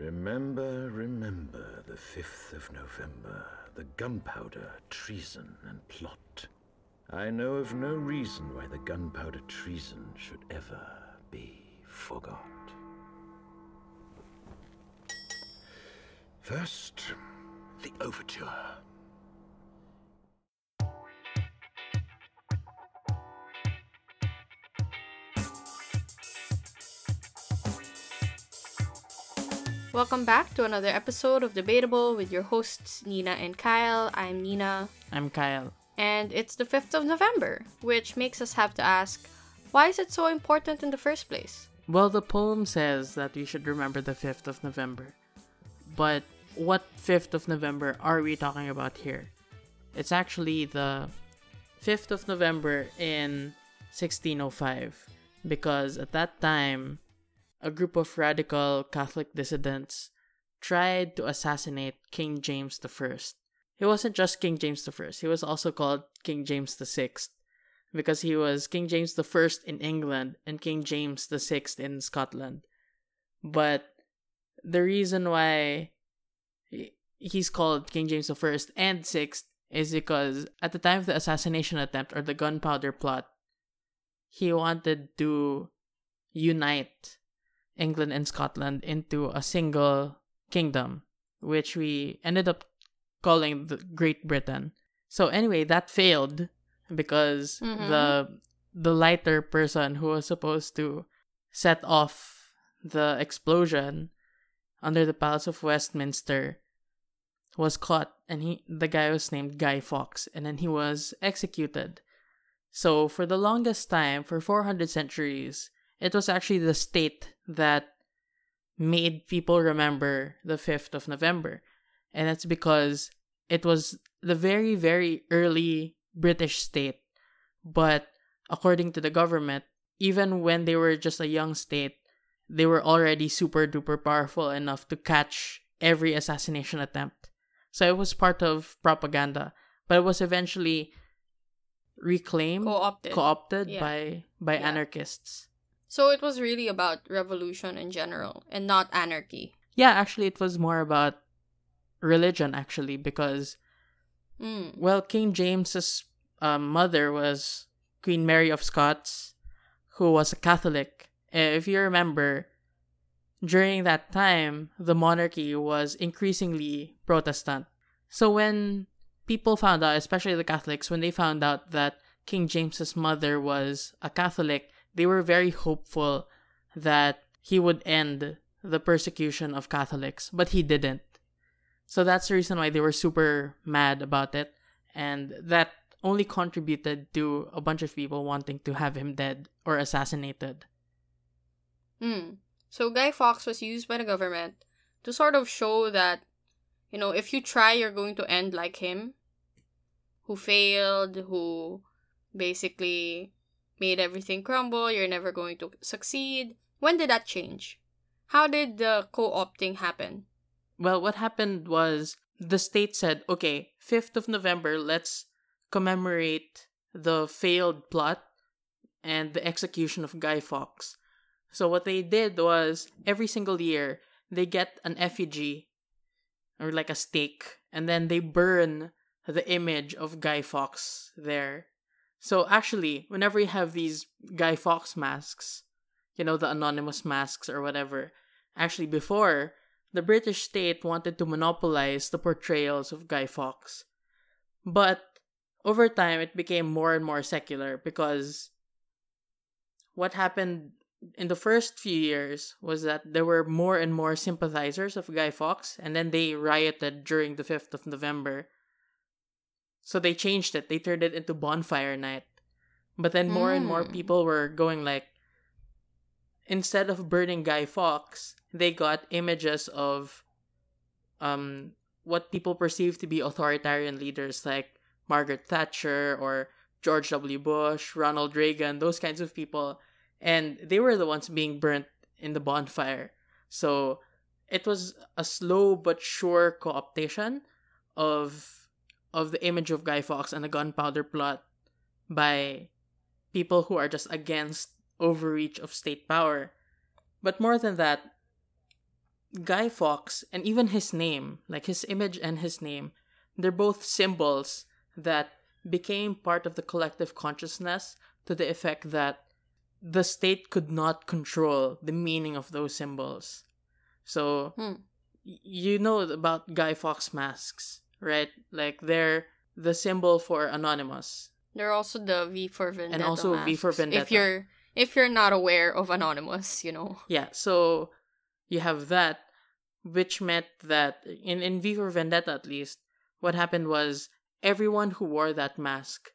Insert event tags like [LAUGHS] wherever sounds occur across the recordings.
Remember, remember the 5th of November, the gunpowder, treason, and plot. I know of no reason why the gunpowder treason should ever be forgot. First, the overture. Welcome back to another episode of Debatable with your hosts Nina and Kyle. I'm Nina. I'm Kyle. And it's the 5th of November, which makes us have to ask why is it so important in the first place? Well, the poem says that we should remember the 5th of November. But what 5th of November are we talking about here? It's actually the 5th of November in 1605 because at that time a group of radical Catholic dissidents tried to assassinate King James I. He wasn't just King James I, he was also called King James VI because he was King James I in England and King James VI in Scotland. But the reason why he's called King James I and VI is because at the time of the assassination attempt or the gunpowder plot, he wanted to unite England and Scotland into a single kingdom, which we ended up calling the Great Britain. So anyway, that failed because mm-hmm. the the lighter person who was supposed to set off the explosion under the Palace of Westminster was caught and he the guy was named Guy Fawkes and then he was executed. So for the longest time, for 400 centuries, it was actually the state that made people remember the 5th of November. And that's because it was the very, very early British state. But according to the government, even when they were just a young state, they were already super duper powerful enough to catch every assassination attempt. So it was part of propaganda, but it was eventually reclaimed, co-opted, co-opted yeah. by by yeah. anarchists. So it was really about revolution in general and not anarchy. Yeah, actually it was more about religion actually because mm. well, King James's um, mother was Queen Mary of Scots, who was a Catholic. If you remember, during that time, the monarchy was increasingly Protestant. So when people found out, especially the Catholics, when they found out that King James's mother was a Catholic, they were very hopeful that he would end the persecution of Catholics, but he didn't. So that's the reason why they were super mad about it, and that only contributed to a bunch of people wanting to have him dead or assassinated. Hmm. So Guy Fawkes was used by the government to sort of show that, you know, if you try, you're going to end like him, who failed, who basically made everything crumble, you're never going to succeed. When did that change? How did the co opting happen? Well, what happened was the state said, okay, 5th of November, let's commemorate the failed plot and the execution of Guy Fawkes. So what they did was every single year they get an effigy or like a stake and then they burn the image of Guy Fawkes there. So actually, whenever you have these Guy Fawkes masks, you know, the anonymous masks or whatever, actually before the British state wanted to monopolize the portrayals of Guy Fawkes. But over time it became more and more secular because what happened in the first few years was that there were more and more sympathizers of Guy Fawkes, and then they rioted during the 5th of November. So they changed it. They turned it into bonfire night. But then more mm. and more hmm. people were going like, instead of burning Guy Fawkes, they got images of um what people perceive to be authoritarian leaders like Margaret Thatcher or George W. Bush, Ronald Reagan, those kinds of people and they were the ones being burnt in the bonfire. So it was a slow but sure co-optation of of the image of Guy Fawkes and the gunpowder plot by people who are just against overreach of state power. But more than that, Guy Fawkes and even his name, like his image and his name, they're both symbols that became part of the collective consciousness to the effect that the state could not control the meaning of those symbols. So, Hmm. you know about Guy Fawkes masks, right? Like they're the symbol for Anonymous. They're also the V for Vendetta. And also V for Vendetta. If you're if you're not aware of Anonymous, you know. Yeah, so you have that, which meant that in, in V for Vendetta at least, what happened was everyone who wore that mask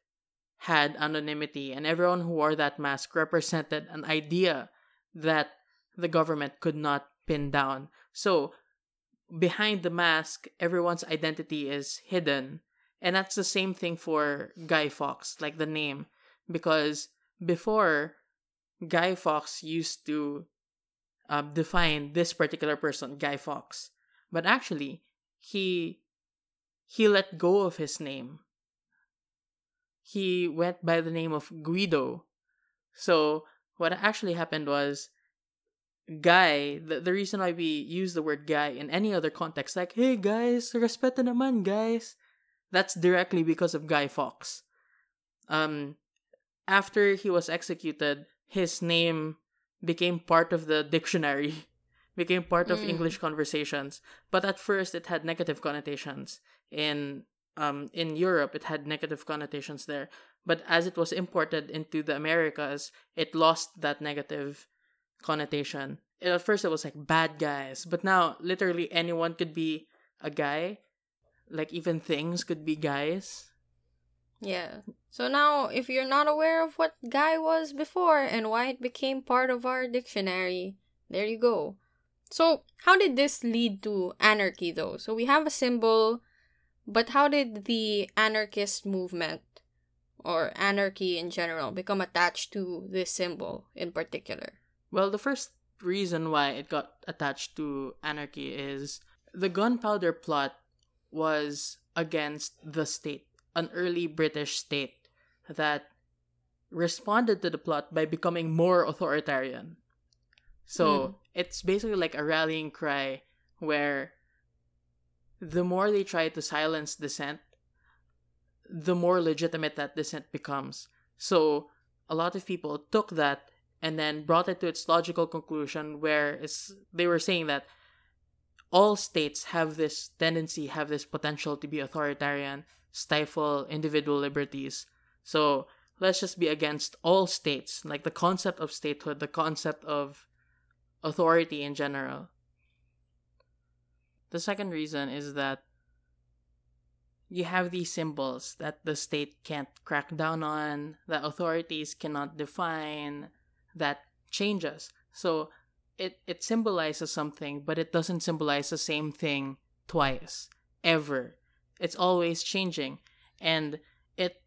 had anonymity, and everyone who wore that mask represented an idea that the government could not pin down. So behind the mask, everyone's identity is hidden. And that's the same thing for Guy Fawkes, like the name. Because before, Guy Fawkes used to uh, define this particular person, Guy Fawkes. But actually, he he let go of his name. He went by the name of Guido. So what actually happened was Guy, the, the reason why we use the word guy in any other context, like, hey guys, respeto naman, guys. That's directly because of Guy Fawkes. Um, after he was executed, his name became part of the dictionary, [LAUGHS] became part of Mm. English conversations. But at first, it had negative connotations. In um in Europe, it had negative connotations there. But as it was imported into the Americas, it lost that negative connotation. At first, it was like bad guys, but now literally anyone could be a guy. Like even things could be guys. Yeah. So now, if you're not aware of what guy was before and why it became part of our dictionary, there you go. So, how did this lead to anarchy, though? So, we have a symbol, but how did the anarchist movement or anarchy in general become attached to this symbol in particular? Well, the first reason why it got attached to anarchy is the gunpowder plot was against the state, an early British state that responded to the plot by becoming more authoritarian. So Mm. it's basically like a rallying cry where the more they try to silence dissent, the more legitimate that dissent becomes. So a lot of people took that and then brought it to its logical conclusion where they were saying that all states have this tendency, have this potential to be authoritarian, stifle individual liberties. So let's just be against all states, like the concept of statehood, the concept of authority in general. The second reason is that you have these symbols that the state can't crack down on, that authorities cannot define, that changes. So it, it symbolizes something, but it doesn't symbolize the same thing twice, ever. It's always changing. And it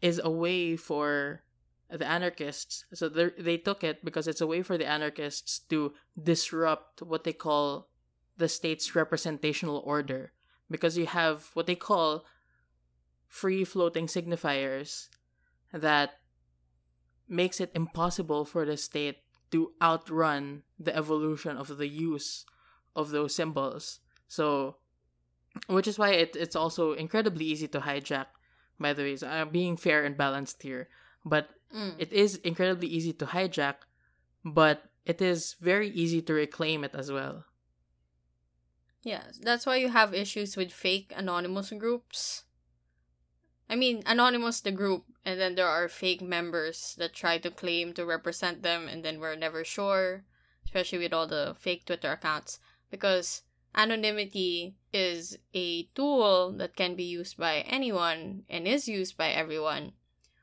is a way for the anarchists, so they they took it because it's a way for the anarchists to disrupt what they call the state's representational order. Because you have what they call free floating signifiers that makes it impossible for the state to outrun the evolution of the use of those symbols. So, which is why it, it's also incredibly easy to hijack, by the way. So I'm being fair and balanced here. But Mm. it is incredibly easy to hijack, but it is very easy to reclaim it as well. Yeah, that's why you have issues with fake anonymous groups. I mean, anonymous the group, and then there are fake members that try to claim to represent them, and then we're never sure, especially with all the fake Twitter accounts, because anonymity is a tool that can be used by anyone and is used by everyone,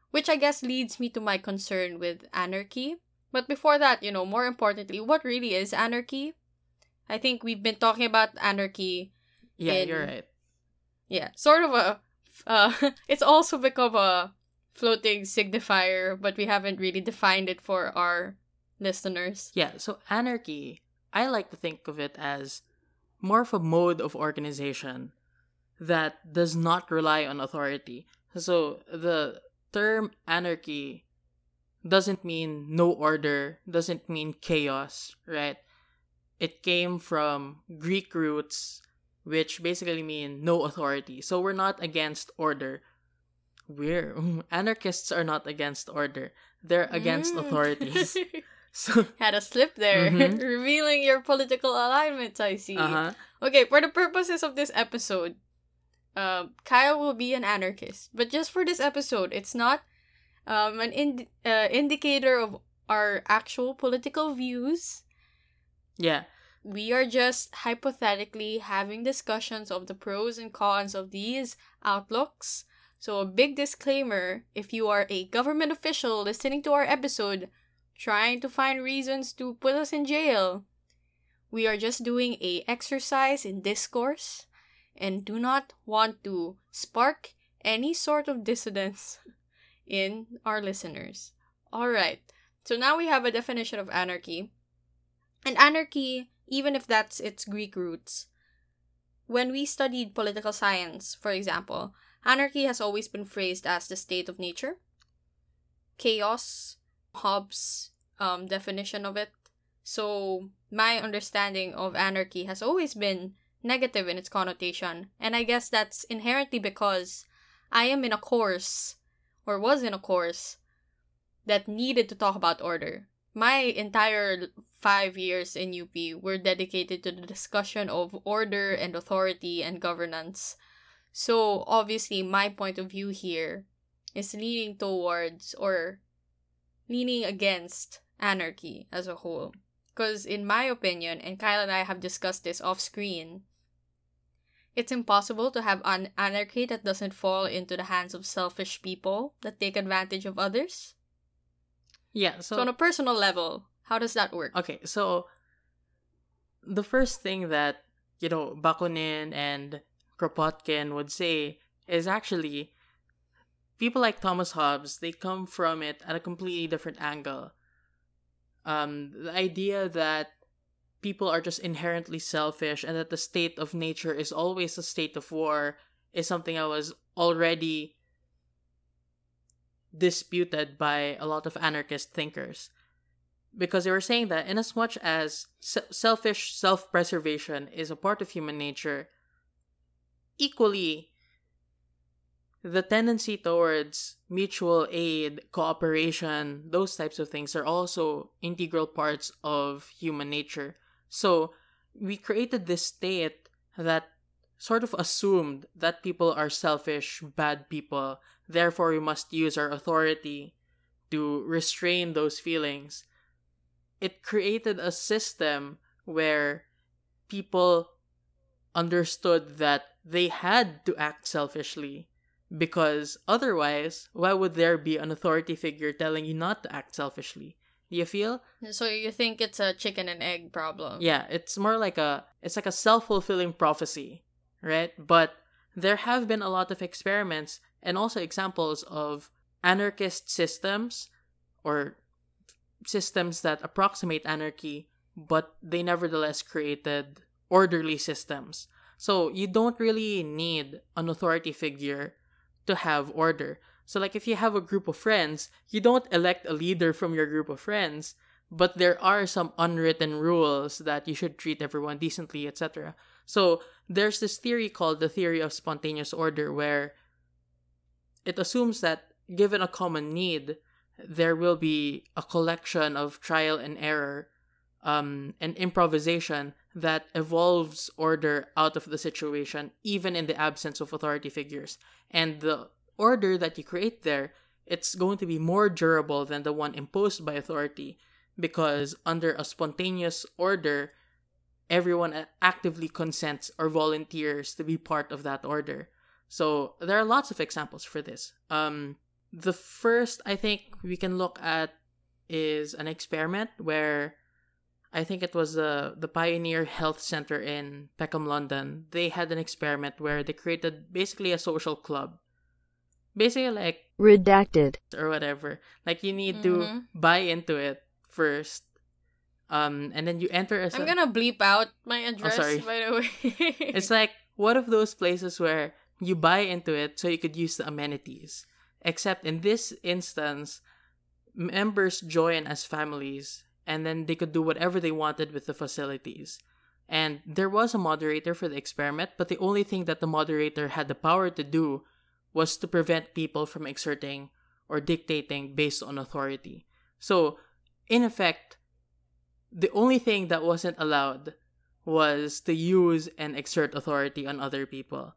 which I guess leads me to my concern with anarchy. But before that, you know, more importantly, what really is anarchy? I think we've been talking about anarchy. Yeah, In- you're right. Yeah, sort of a. Uh, [LAUGHS] it's also become a floating signifier, but we haven't really defined it for our listeners. Yeah, so anarchy, I like to think of it as more of a mode of organization that does not rely on authority. So the term anarchy doesn't mean no order, doesn't mean chaos, right? it came from Greek roots, which basically mean no authority. So we're not against order. We're [LAUGHS] anarchists are not against order. They're against Mm. authorities. [LAUGHS] [LAUGHS] So Had a slip there, Mhm. revealing your political alignments. I see. uh-huh. Okay, for the purposes of this episode, um, Kyle will be an anarchist. But just for this episode, it's not um, an ind- uh, indicator of our actual political views. Yeah. We are just hypothetically having discussions of the pros and cons of these outlooks. So, a big disclaimer if you are a government official listening to our episode, trying to find reasons to put us in jail, we are just doing a exercise in discourse and do not want to spark any sort of dissidence [LAUGHS] in our listeners. All right. So now we have a definition of anarchy. And anarchy, even if that's its Greek roots, when we studied political science, for example, anarchy has always been phrased as the state of nature. Chaos, Hobbes' um, definition of it. So, my understanding of anarchy has always been negative in its connotation. And I guess that's inherently because I am in a course, or was in a course, that needed to talk about order. My entire five years in UP were dedicated to the discussion of order and authority and governance. So, obviously, my point of view here is leaning towards or leaning against anarchy as a whole. Because, in my opinion, and Kyle and I have discussed this off screen, it's impossible to have an anarchy that doesn't fall into the hands of selfish people that take advantage of others. Yeah. So, So, on a personal level, how does that work? okay. So the first thing that you know Bakunin and Kropotkin would say is actually people like Thomas Hobbes. They come from it at a completely different angle. Um, the idea that people are just inherently selfish and that the state of nature is always a state of war is something I was already disputed by a lot of anarchist thinkers because they were saying that in as much as se- selfish self-preservation is a part of human nature equally the tendency towards mutual aid cooperation those types of things are also integral parts of human nature. So we created this state that sort of assumed that people are selfish bad people. Therefore we must use our authority to restrain those feelings it created a system where people understood that they had to act selfishly because otherwise why would there be an authority figure telling you not to act selfishly? Do you feel? So, you think it's a chicken and egg problem? yeah it's more like a it's like a self-fulfilling prophecy right? But there have been a lot of experiments and also examples of anarchist systems or systems that approximate anarchy but they nevertheless created orderly systems so you don't really need an authority figure to have order so like if you have a group of friends you don't elect a leader from your group of friends but there are some unwritten rules that you should treat everyone decently, etc. So there's this theory called the theory of spontaneous order, where it assumes that given a common need, there will be a collection of trial and error um, and improvisation that evolves order out of the situation, even in the absence of authority figures. And the order that you create there, it's going to be more durable than the one imposed by authority because under a spontaneous order, everyone actively consents or volunteers to be part of that order. So there are lots of examples for this. Um, the first I think we can look at is an experiment where I think it was the the Pioneer Health Center in Peckham, London. They had an experiment where they created basically a social club. Basically like Redacted. or whatever. Like you need to Mhm. buy into it first. Um and then you enter as I'm a- gonna bleep out my address, oh, sorry. by the way. It's like one of those places where you buy into it so you could use the amenities. Except in this instance, members join as families and then they could do whatever they wanted with the facilities. And there was a moderator for the experiment, but the only thing that the moderator had the power to do was to prevent people from exerting or dictating based on authority. So, in effect, the only thing that wasn't allowed was to use and exert authority on other people.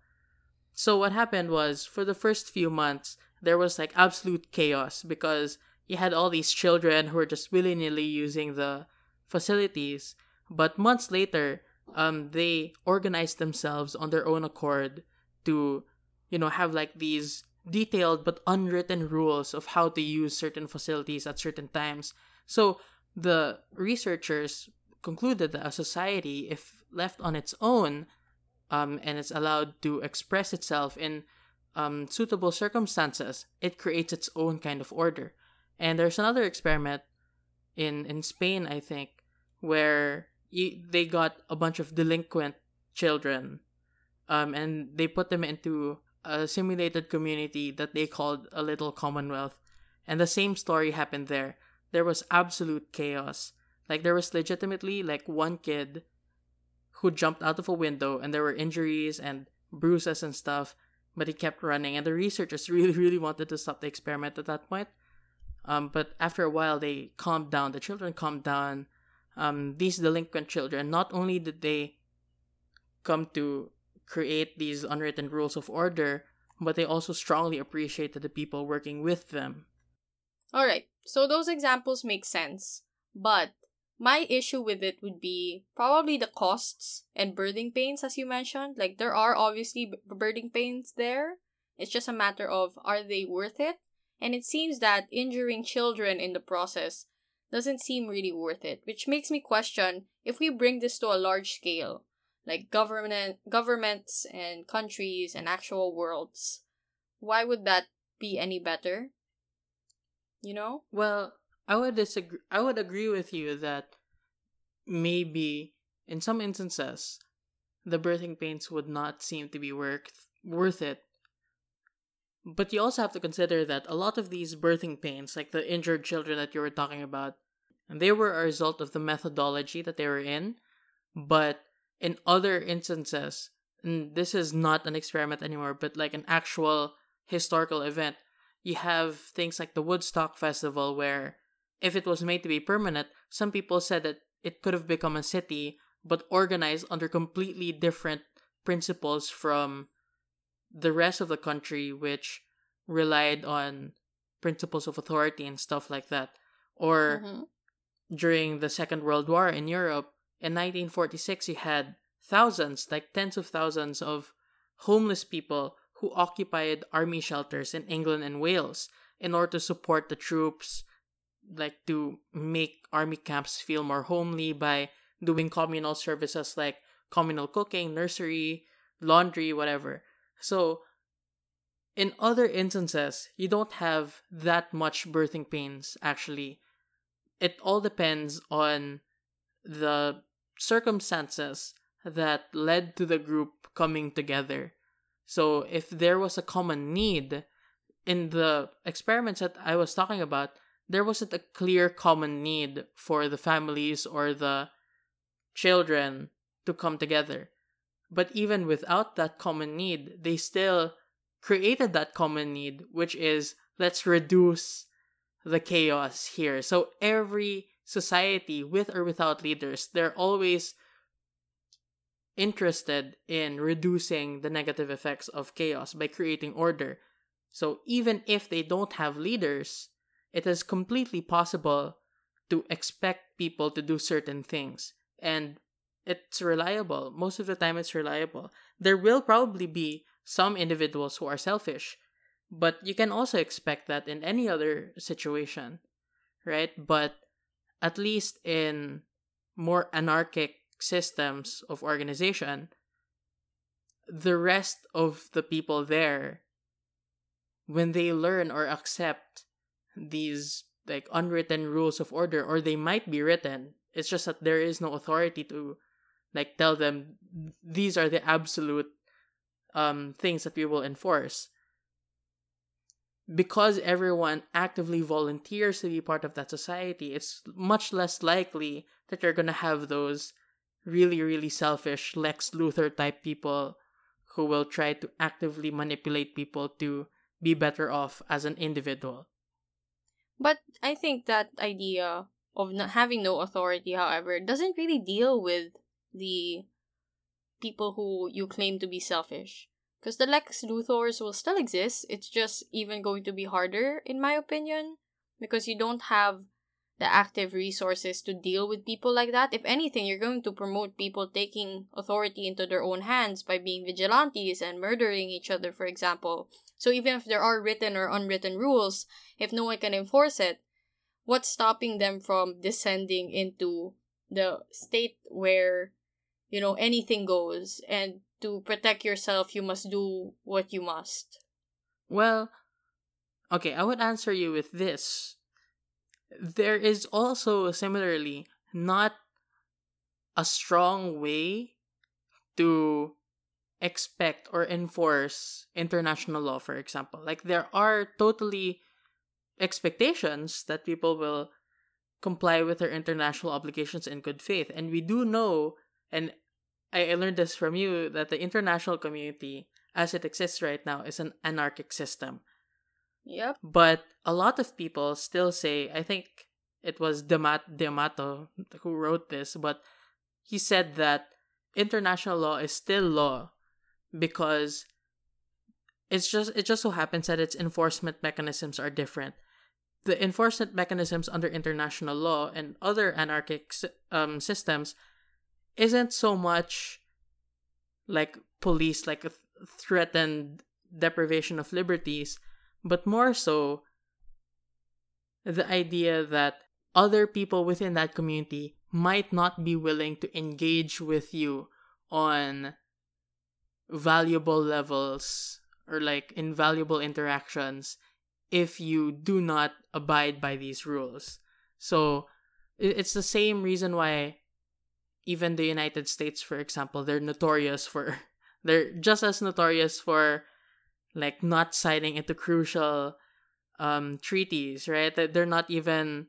So, what happened was, for the first few months, there was like absolute chaos because you had all these children who were just willy nilly using the facilities. But months later, um, they organized themselves on their own accord to, you know, have like these detailed but unwritten rules of how to use certain facilities at certain times. So the researchers concluded that a society, if left on its own, um, and is allowed to express itself in um, suitable circumstances, it creates its own kind of order. And there's another experiment in in Spain, I think, where you, they got a bunch of delinquent children, um, and they put them into a simulated community that they called a little commonwealth. And the same story happened there. There was absolute chaos. Like there was legitimately like one kid who jumped out of a window and there were injuries and bruises and stuff, but he kept running and the researchers [LAUGHS] really really wanted to stop the experiment at that point. Um, but after a while they calmed down. The children calmed down. Um, these delinquent children not only did they come to create these unwritten rules of order, but they also strongly appreciated the people working with them. Alright, so those examples make sense. But my issue with it would be probably the costs and birthing pains, as you mentioned. Like, there are obviously birthing pains there. It's just a matter of are they worth it? And it seems that injuring children in the process doesn't seem really worth it, which makes me question if we bring this to a large scale, like government governments and countries and actual worlds why would that be any better you know well i would disagree i would agree with you that maybe in some instances the birthing pains would not seem to be worth worth it. But you also have to consider that a lot of these birthing pains like the injured children that you were talking about they were a result of the methodology that they were in. But in other instances, and this is not an experiment anymore, but like an actual historical event, you have things like the Woodstock Festival, where if it was made to be permanent, some people said that it could have become a city, but organized under completely different principles from the rest of the country, which relied on principles of authority and stuff like that. Or mm-hmm. during the Second World War in Europe, in 1946 you had thousands, like tens of thousands of homeless people who occupied army shelters in England and Wales in order to support the troops, like to make army camps feel more homely by doing communal services like communal cooking, nursery, laundry, whatever. So, in other instances, you don't have that much birthing pains actually. It all depends on the circumstances that led to the group coming together. So if there was a common need in the experiments that I was talking about, there wasn't a clear common need for the families or the children to come together. But even without that common need, they still created that common need, which is let's reduce the chaos here. So every society, with or without leaders, they're always interested in reducing the negative effects of chaos by creating order. So even if they don't have leaders, it is completely possible to expect people to do certain things. And it's reliable. Most of the time, it's reliable. There will probably be some individuals who are selfish, but you can also expect that in any other situation, right? But at least in more anarchic systems of organization, the rest of the people there, when they learn or accept these like unwritten rules of order, or they might be written, it's just that there is no authority to like tell them these are the absolute um things that we will enforce because everyone actively volunteers to be part of that society, it's much less likely that you're gonna have those really, really selfish Lex Luthor type people who will try to actively manipulate people to be better off as an individual. But I think that idea of not having no authority, however, doesn't really deal with the people who you claim to be selfish. Because the Lex Luthors will still exist. It's just even going to be harder, in my opinion, because you don't have the active resources to deal with people like that. If anything, you're going to promote people taking authority into their own hands by being vigilantes and murdering each other, for example. So even if there are written or unwritten rules, if no one can enforce it, what's stopping them from descending into the state where, you know, anything goes and to protect yourself, you must do what you must? Well, okay, I would answer you with this there is also similarly not a strong way to expect or enforce international law for example. Like there are totally expectations that people will comply with their international obligations in good faith. And we do know and I, learned this from you that the international community as it exists right now is an anarchic system. Yep. But a lot of people still say, I think it was Demat- D'Amato who wrote this, but he said that international law is still law because it's just it just so happens that its enforcement mechanisms are different. The enforcement mechanisms under international law and other anarchic um, systems isn't so much like police, like threatened deprivation of liberties, but more so the idea that other people within that community might not be willing to engage with you on valuable levels or like invaluable interactions if you do not abide by these rules. So it's the same reason why even the United States, for example, they're notorious for [LAUGHS] they're just as notorious for like not signing into crucial um treaties, right? That they're not even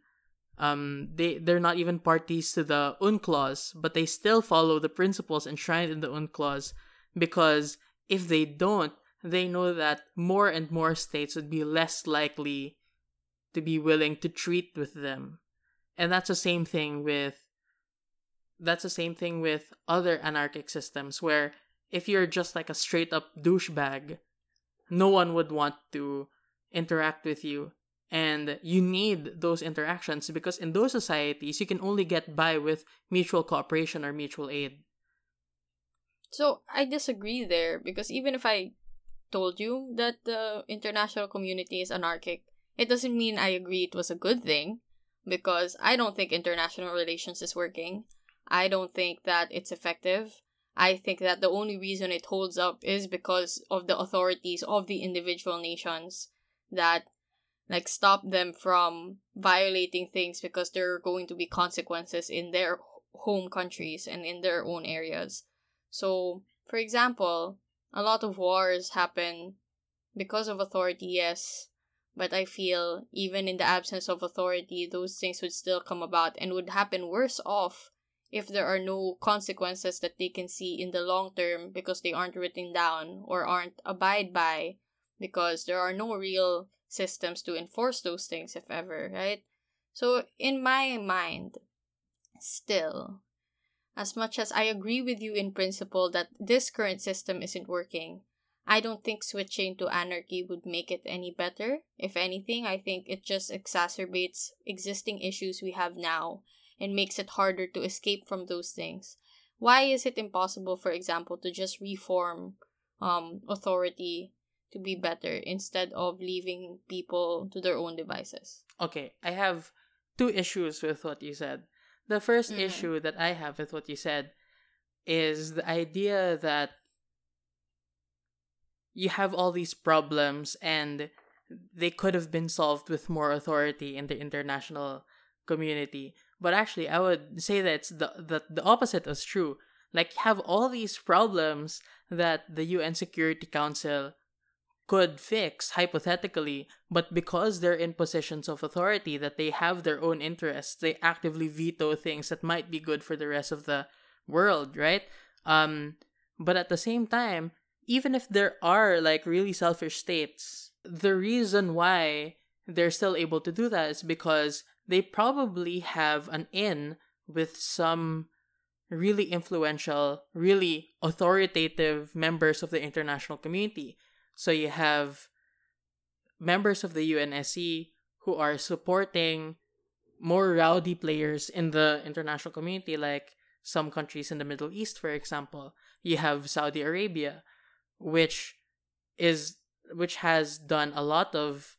um they they're not even parties to the UNCLOS, but they still follow the principles enshrined in the UNCLOS because if they don't, they know that more and more states would be less likely to be willing to treat with them. And that's the same thing with that's the same thing with other anarchic systems where if you're just like a straight up douchebag, no one would want to interact with you and you need those interactions because in those societies you can only get by with mutual cooperation or mutual aid so i disagree there because even if i told you that the international community is anarchic it doesn't mean i agree it was a good thing because i don't think international relations is working i don't think that it's effective I think that the only reason it holds up is because of the authorities of the individual nations that like stop them from violating things because there are going to be consequences in their home countries and in their own areas. So, for example, a lot of wars happen because of authority, yes, but I feel even in the absence of authority, those things would still come about and would happen worse off if there are no consequences that they can see in the long term because they aren't written down or aren't abide by because there are no real systems to enforce those things if ever right? So in my mind still as much as i agree with you in principle that this current system isn't working i don't think switching to anarchy would make it any better if anything i think it just exacerbates existing issues we have now and makes it harder to escape from those things. Why is it impossible, for example, to just reform um, authority to be better instead of leaving people to their own devices? Okay, I have two issues with what you said. The 1st Mm-hmm. issue that I have with what you said is the idea that you have all these problems and they could have been solved with more authority in the international community. But actually, I would say that it's the, the, the opposite is true. Like, you have all these problems that the UN Security Council could fix hypothetically, but because they're in positions of authority that they have their own interests, they actively veto things that might be good for the rest of the world, right? Um but at the same time, even if there are like really selfish states, the reason why they're still able to do that is because they probably have an in with some really influential, really authoritative members of the international community. So you have members of the UNSC who are supporting more rowdy players in the international community, like some countries in the Middle East, for example. You have Saudi Arabia, which is which has done a lot of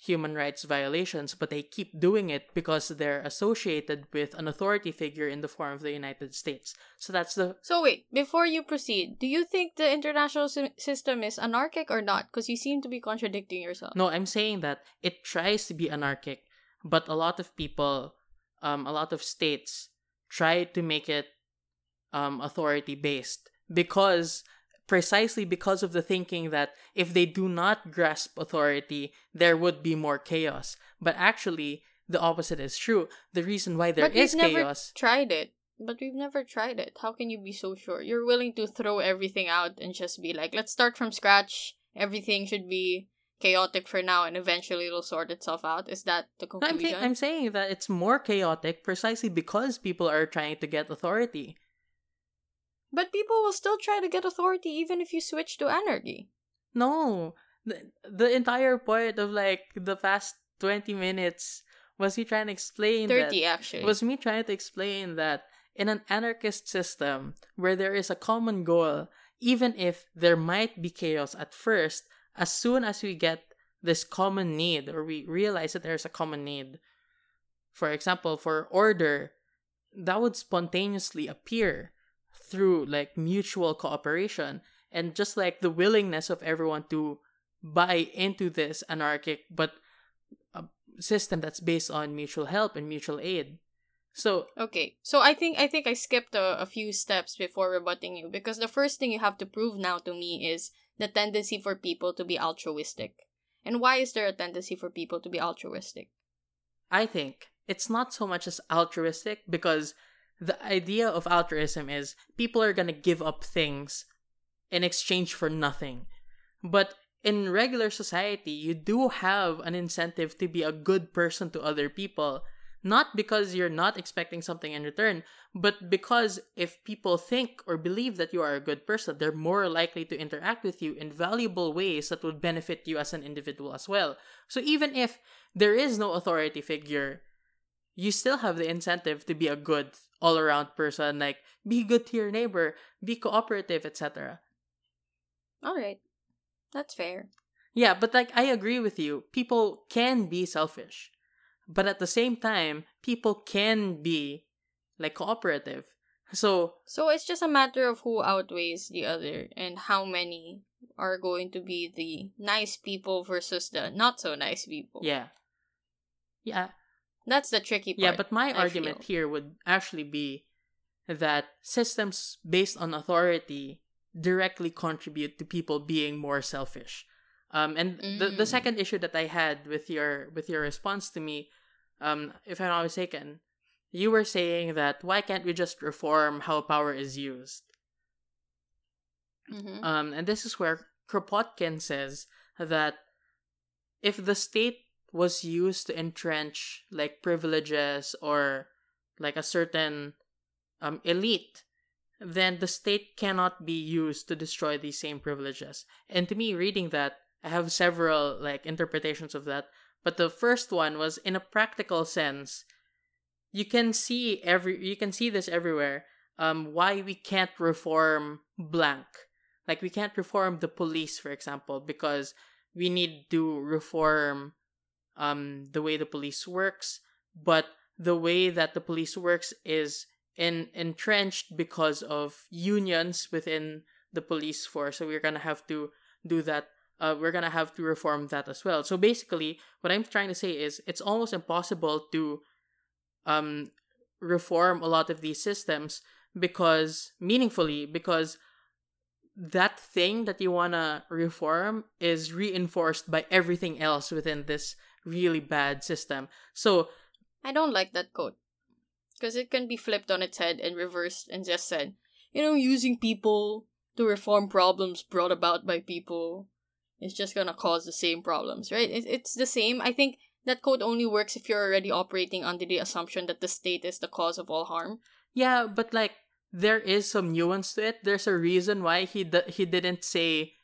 human rights violations, but they keep doing it because they're associated with an authority figure in the form of the United States. So that's the. So wait, before you proceed, do you think the international sy- system is anarchic or not? Because you seem to be contradicting yourself. No, I'm saying that it tries to be anarchic, but a lot of people, um, a lot of states try to make it um, authority based because precisely because of the thinking that if they do not grasp authority, there would be more chaos. But actually, the opposite is true. The reason why there but is never chaos. tried it. But we've never tried it. How can you be so sure? You're willing to throw everything out and just be like, let's start from scratch. Everything should be chaotic for now, and eventually it'll sort itself out. Is that the No, I'm, conclusion? I'm saying that it's more chaotic precisely because people are trying to get authority. But people will still try to get authority even if you switch to anarchy. No, the, the entire point of like the past 20 minutes was me trying to explain that 30, actually. was me trying to explain that in an anarchist system where there is a common goal, even if there might be chaos at first, as soon as we get this common need or we realize that there's a common need, for example, for order, that would spontaneously appear through like mutual cooperation and just like the willingness of everyone to buy into this anarchic but a system that's based on mutual help and mutual aid. So Okay, so I think I think I skipped a, a few steps before rebutting you because the first thing you have to prove now to me is the tendency for people to be altruistic. And why is there a tendency for people to be altruistic? I think it's not so much as altruistic because the idea of altruism is people are going to give up things in exchange for nothing. But in regular society, you do have an incentive to be a good person to other people. Not because you're not expecting something in return, but because if people think or believe that you are a good person, they're more likely to interact with you in valuable ways that would benefit you as an individual as well. So even if there is no authority figure, you still have the incentive to be a good all around person, like be good to your neighbor, be cooperative, etc. Alright. That's fair. Yeah, but like I agree with you. People can be selfish. But at the same time, people can be like cooperative. So So it's just a matter of who outweighs the other and how many are going to be the nice people versus the not so nice people. yeah. Yeah. That's the tricky part. Yeah, but my I argument feel. here would actually be that systems based on authority directly contribute to people being more selfish. Um, and the the Mm. second issue that I had with your with your response to me, um, if I'm not mistaken, you were saying that why can't we just reform how power is used? Mhm. Um, and this is where Kropotkin says that if the state was used to entrench like privileges or like a certain um, elite, then the state cannot be used to destroy these same privileges. And to me, reading that, I have several like interpretations of that. But the first one was in a practical sense, you can see every you can see this everywhere. Um, why we can't reform blank like we can't reform the police, for example, because we need to reform um the way the police works, but the way that the police works is in entrenched because of unions within the police force. So we're gonna have to do that. Uh, we're gonna have to reform that as well. So basically, what I'm trying to say is it's almost impossible to um reform a lot of these systems because meaningfully because that thing that you want to reform is reinforced by everything else within this really bad system. So I don't like that quote. Because it can be flipped on its head and reversed and just said, you know, using people to reform problems brought about by people is just gonna cause the same problems, right? It's the same. I think that quote only works if you're already operating under the assumption that the state is the cause of all harm. Yeah, but like there is some nuance to it. There's a reason why he d- he didn't say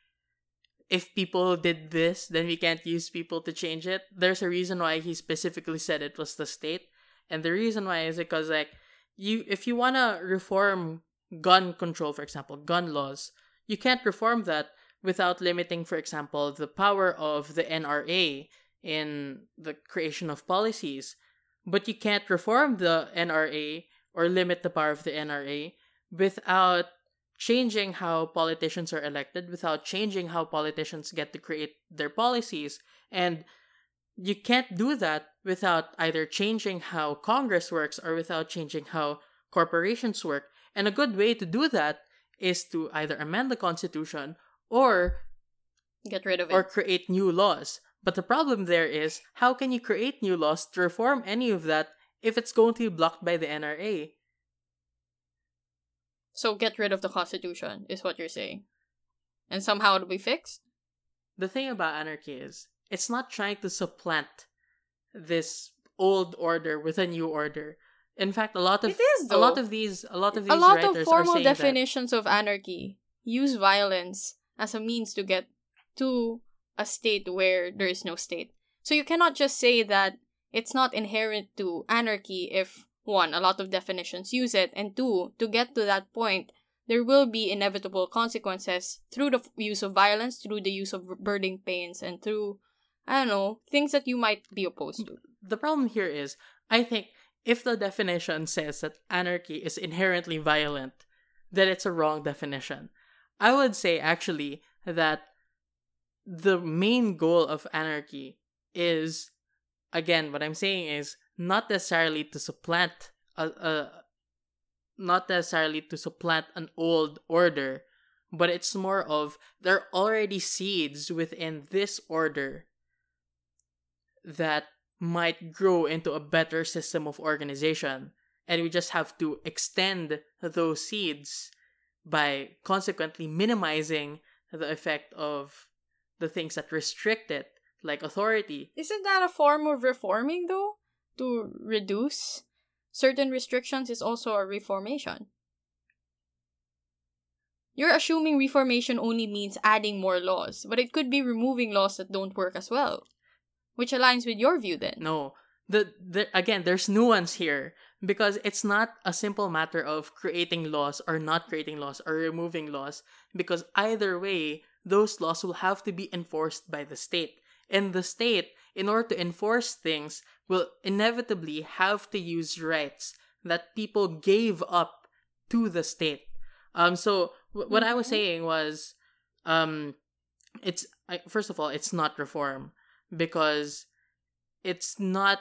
if people did this, then we can't use people to change it. There's a reason why he specifically said it was the state. And the reason why is because like you if you want to reform gun control for example, gun laws, you can't reform that without limiting for example the power of the NRA in the creation of policies. But you can't reform the NRA or limit the power of the NRA without changing how politicians are elected, without changing how politicians get to create their policies. And you can't do that without either changing how Congress works or without changing how corporations work. And a good way to do that is to either amend the Constitution or get rid of it or create new laws. But the problem there is how can you create new laws to reform any of that if it's going to be blocked by the NRA? So get rid of the Constitution, is what you're saying. And somehow it'll be fixed? The thing about anarchy is, it's not trying to supplant this old order with a new order. In fact, a lot of it is, though. a lot of these a lot of these a lot of formal definitions that... of anarchy use violence as a means to get to a state where there is no state. So you cannot just say that it's not inherent to anarchy if one, a lot of definitions use it, and two, to get to that point, there will be inevitable consequences through the use of violence, through the use of burning pains, and through, I don't know, things that you might be opposed to. The problem here is, I think, if the definition says that anarchy is inherently violent, then it's a wrong definition. I would say, actually, that the main goal of anarchy is, again, what I'm saying is not necessarily to supplant a, a not necessarily to supplant an old order, but it's more of there are already seeds within this order that might grow into a better system of organization. And we just have to extend those seeds by consequently minimizing the effect of the things that restrict it, like authority. Isn't that a form of reforming, though? To reduce certain restrictions is also a reformation. You're assuming reformation only means adding more laws, but it could be removing laws that don't work as well. Which aligns with your view then. No. The, the again, there's nuance here because it's not a simple matter of creating laws or not creating laws or removing laws because either way, those laws will have to be enforced by the state. And the state, in order to enforce things, will inevitably have to use rights that people gave up to the state. Um, so w- what I was mm-hmm. saying was, um, it's I, first of all, it's not reform because it's not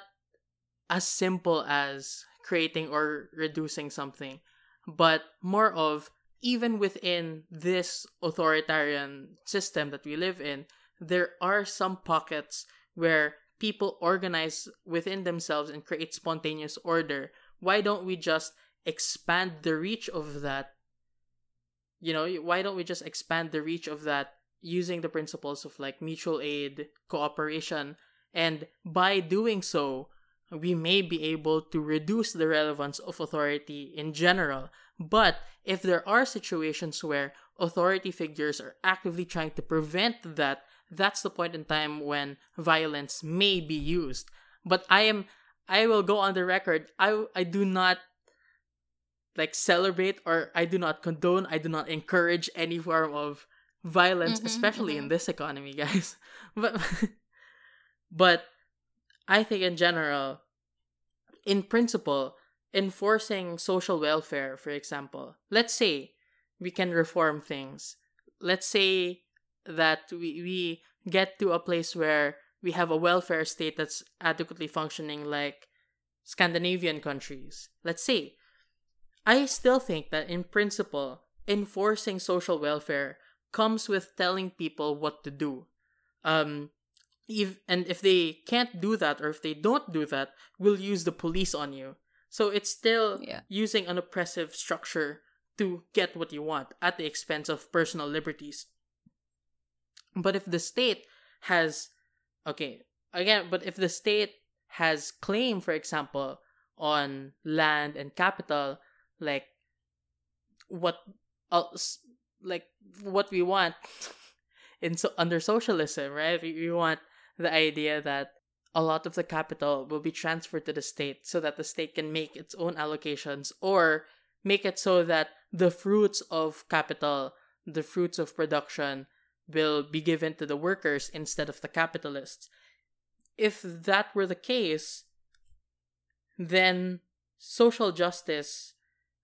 as simple as creating or reducing something, but more of even within this authoritarian system that we live in, there are some pockets where people organize within themselves and create spontaneous order, why don't we just expand the reach of that? You know, why don't we just expand the reach of that using the principles of like mutual aid, cooperation, and by doing so, we may be able to reduce the relevance of authority in general. But if there are situations where authority figures are actively trying to prevent that that's the point in time when violence may be used. But I am I will go on the record. I I do not like celebrate or I do not condone, I do not encourage any form of violence, mm-hmm, especially mm-hmm. in this economy, [LAUGHS] guys. But but I think in general, in principle, enforcing social welfare, for example, let's say we can reform things. Let's say that we, we get to a place where we have a welfare state that's adequately functioning like Scandinavian countries. Let's say. I still think that in principle, enforcing social welfare comes with telling people what to do. Um, if, and if they can't do that or if they don't do that, we'll use the police on you. So it's still Yeah. using an oppressive structure to get what you want at the expense of personal liberties. But if the state has, okay, again, but if the state has claim, for example, on land and capital, like what, s- like what we want [LAUGHS] in so under socialism, right? We, we want the idea that a lot of the capital will be transferred to the state so that the state can make its own allocations or make it so that the fruits of capital, the fruits of production, will be given to the workers instead of the capitalists. If that were the case, then social justice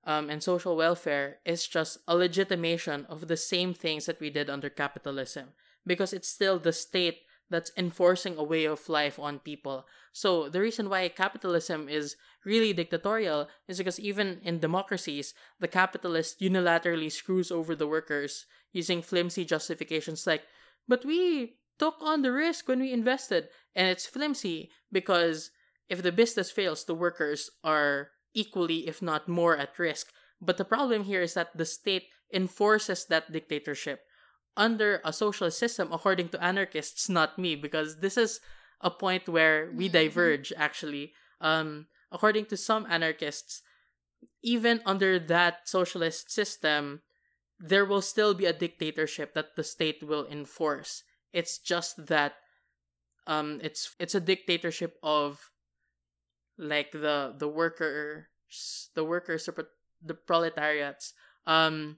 um, and social welfare is just a legitimation of the same things that we did under capitalism because it's still the state that's enforcing a way of life on people. So the reason why capitalism is really dictatorial is because even in democracies, the capitalist unilaterally screws over the workers using flimsy justifications like, but we took on the risk when we invested. And it's flimsy because if the business fails, the workers are equally, if not more, at risk. But the problem here is that the state enforces that dictatorship under a socialist system, according to anarchists, not me, because this is a point where we Mhm. diverge, actually. Um, according to some anarchists, even under that socialist system, there will still be a dictatorship that the state will enforce. It's just that um it's it's a dictatorship of like the the workers the workers the the proletariats um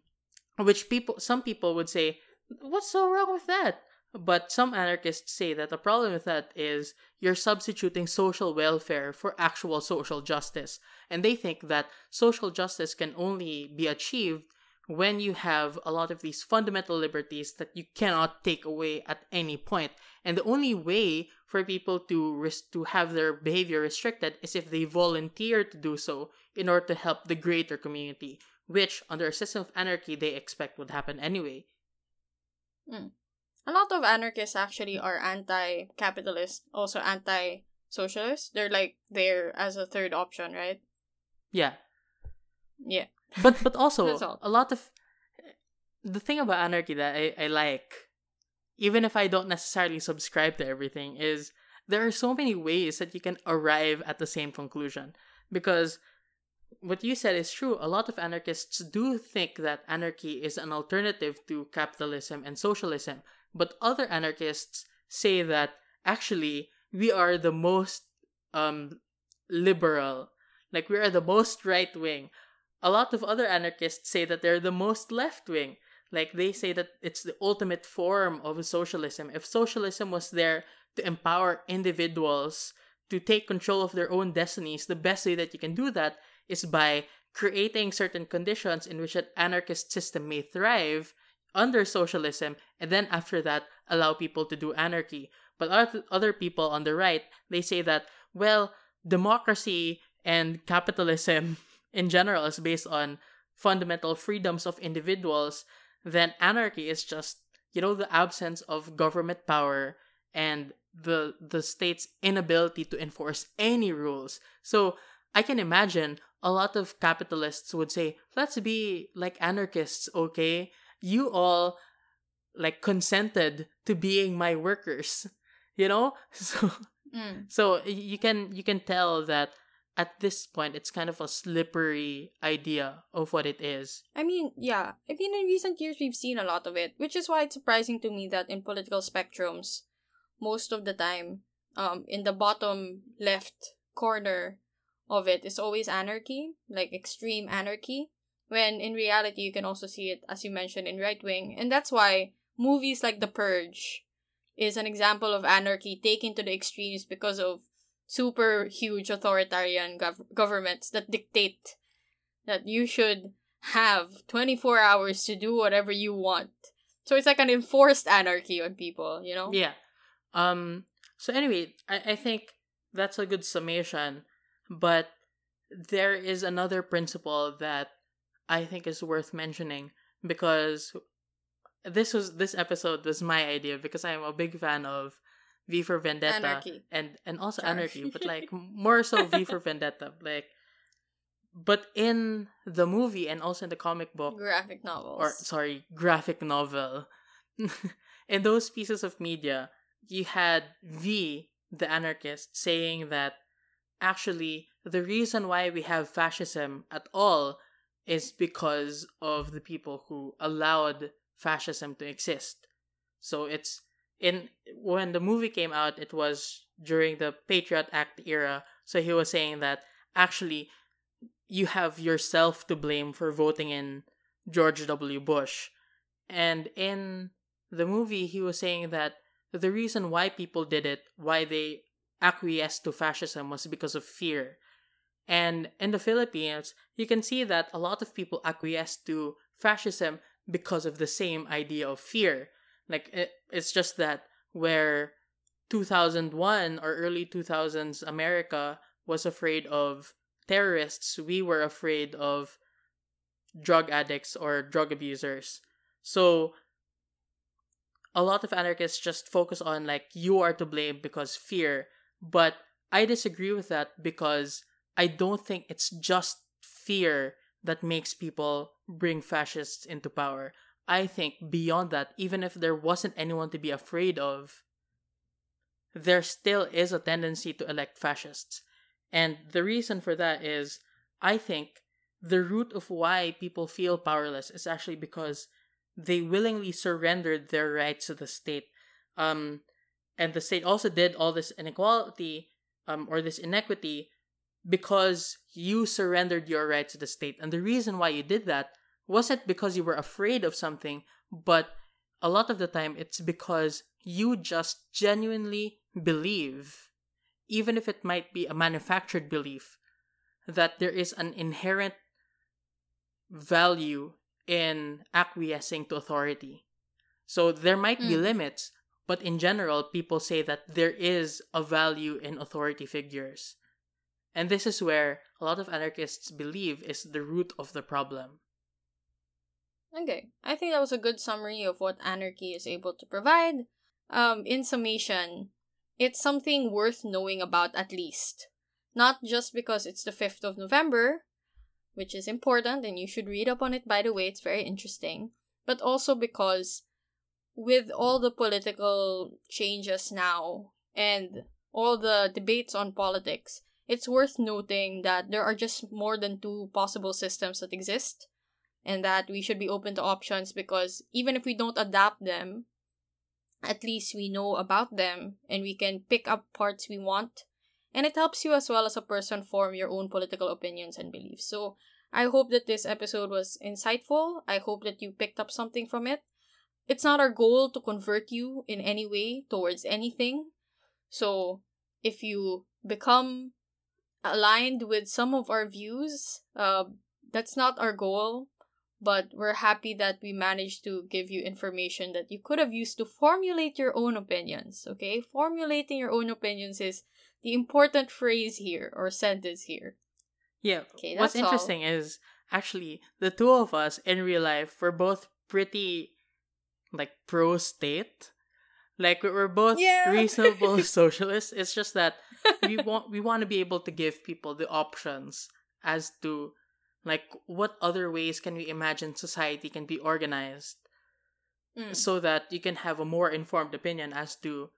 which people some people would say what's so wrong with that but some anarchists say that the problem with that is you're substituting social welfare for actual social justice and they think that social justice can only be achieved when you have a lot of these fundamental liberties that you cannot take away at any point and the only way for people to res- to have their behavior restricted is if they volunteer to do so in order to help the greater community which under a system of anarchy they expect would happen anyway hmm. A lot of anarchists actually are anti-capitalist, also anti-socialist. They're like there as a third option, right? yeah Yeah. But but also a lot of the thing about anarchy that I, I like even if i don't necessarily subscribe to everything is there are so many ways that you can arrive at the same conclusion. Because what you said is true. A lot of anarchists do think that anarchy is an alternative to capitalism and socialism. But other anarchists say that actually we are the most um liberal. Like we are the most right wing a lot of other anarchists say that they're the most left wing. Like they say that it's the ultimate form of socialism. If socialism was there to empower individuals to take control of their own destinies, the best way that you can do that is by creating certain conditions in which an anarchist system may thrive under socialism, and then after that, allow people to do anarchy. But oth- other people on the right, they say that, well, democracy and capitalism in general is based on fundamental freedoms of individuals, then anarchy is just, you know, the absence of government power and the the state's inability to enforce any rules. So I can imagine a lot of capitalists would say, let's be like anarchists, okay? You all like consented to being my workers. You know? [LAUGHS] So Mm. so you can you can tell that at this point it's kind of a slippery idea of what it is. I mean, yeah. I mean, in recent years, we've seen a lot of it, which is why it's surprising to me that in political spectrums, most of the time, um, in the bottom left corner of it is always anarchy, like extreme anarchy, when in reality, you can also see it, as you mentioned, in right wing. And that's why movies like The Purge is an example of anarchy taken to the extremes because of super huge authoritarian gov- governments that dictate that you should have 24 hours to do whatever you want. So it's like an enforced anarchy on people, you know? Yeah. Um so anyway, I, I think that's a good summation, but there is another principle that I think is worth mentioning because this was this episode was my idea because I'm a big fan of V for Vendetta Anarchy. and and also Sorry. Anarchy, but like [LAUGHS] more so V for Vendetta, like. But in the movie and also in the comic book, Graphic novels. or sorry, graphic novel. [LAUGHS] in those pieces of media, you had V, the anarchist, saying that actually the reason why we have fascism at all is because of the people who allowed fascism to exist. So it's in when the movie came out, it was during the Patriot Act era. So he was saying that actually you have yourself to blame for voting in George W. Bush. And in the movie, he was saying that the reason why people did it, why they acquiesced to fascism, was because of fear. And in the Philippines, you can see that a lot of people acquiesced to fascism because of the same idea of fear. Like, it, it's just that where 2001 or early 2000s America was afraid of terrorists, we were afraid of drug addicts or drug abusers. So a lot of anarchists just focus on like you are to blame because fear, but I disagree with that because I don't think it's just fear that makes people bring fascists into power. I think beyond that, even if there wasn't anyone to be afraid of, there still is a tendency to elect fascists. And the reason for that is, I think the root of why people feel powerless is actually because they willingly surrendered their rights to the state. Um, and the state also did all this inequality um, or this inequity because you surrendered your rights to the state. And the reason why you did that wasn't because you were afraid of something, but a lot of the time it's because you just genuinely believe, even if it might be a manufactured belief, that there is an inherent value in acquiescing to authority. So there might be Mm. limits, but in general, people say that there is a value in authority figures. And this is where a lot of anarchists believe is the root of the problem. Okay, I think that was a good summary of what anarchy is able to provide. Um, in summation, it's something worth knowing about at least. Not just because it's the 5th of November, which is important and you should read up on it by the way, it's very interesting, but also because with all the political changes now and all the debates on politics, it's worth noting that there are just more than two possible systems that exist and that we should be open to options because even if we don't adapt them, at least we know about them and we can pick up parts we want. And it helps you as well as a person form your own political opinions and beliefs. So I hope that this episode was insightful. I hope that you picked up something from it. It's not our goal to convert you in any way towards anything. So if you become aligned with some of our views, uh, that's not our goal but we're happy that we managed to give you information that you could have used to formulate your own opinions. Okay? Formulating your own opinions is the important phrase here or sentence here. Yeah. Okay, What's that's all. interesting is actually the two of us in real life were both pretty like pro state. Like we- we're both Yeah. reasonable [LAUGHS] socialists. It's just that we [LAUGHS] want we want to be able to give people the options as to like what other ways can we imagine society can be organized Mm. so that you can have a more informed opinion as to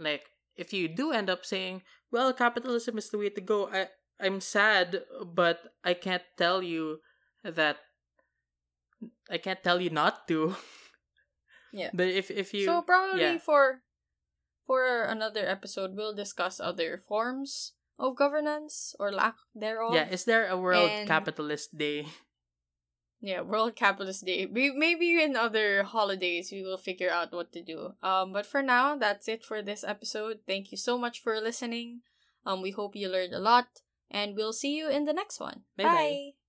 like if you do end up saying well capitalism is the way to go i i'm sad but i can't tell you that i can't tell you not to [LAUGHS] Yeah. but if if you so probably yeah. for for another episode we'll discuss other forms of governance or lack thereof. yeah is there a world And- capitalist day [LAUGHS] Yeah, World Capitalist Day. We- Maybe in other holidays we will figure out what to do. Um, but for now, that's it for this episode. Thank you so much for listening. Um, we hope you learned a lot, and we'll see you in the next one. Bye-bye. Bye.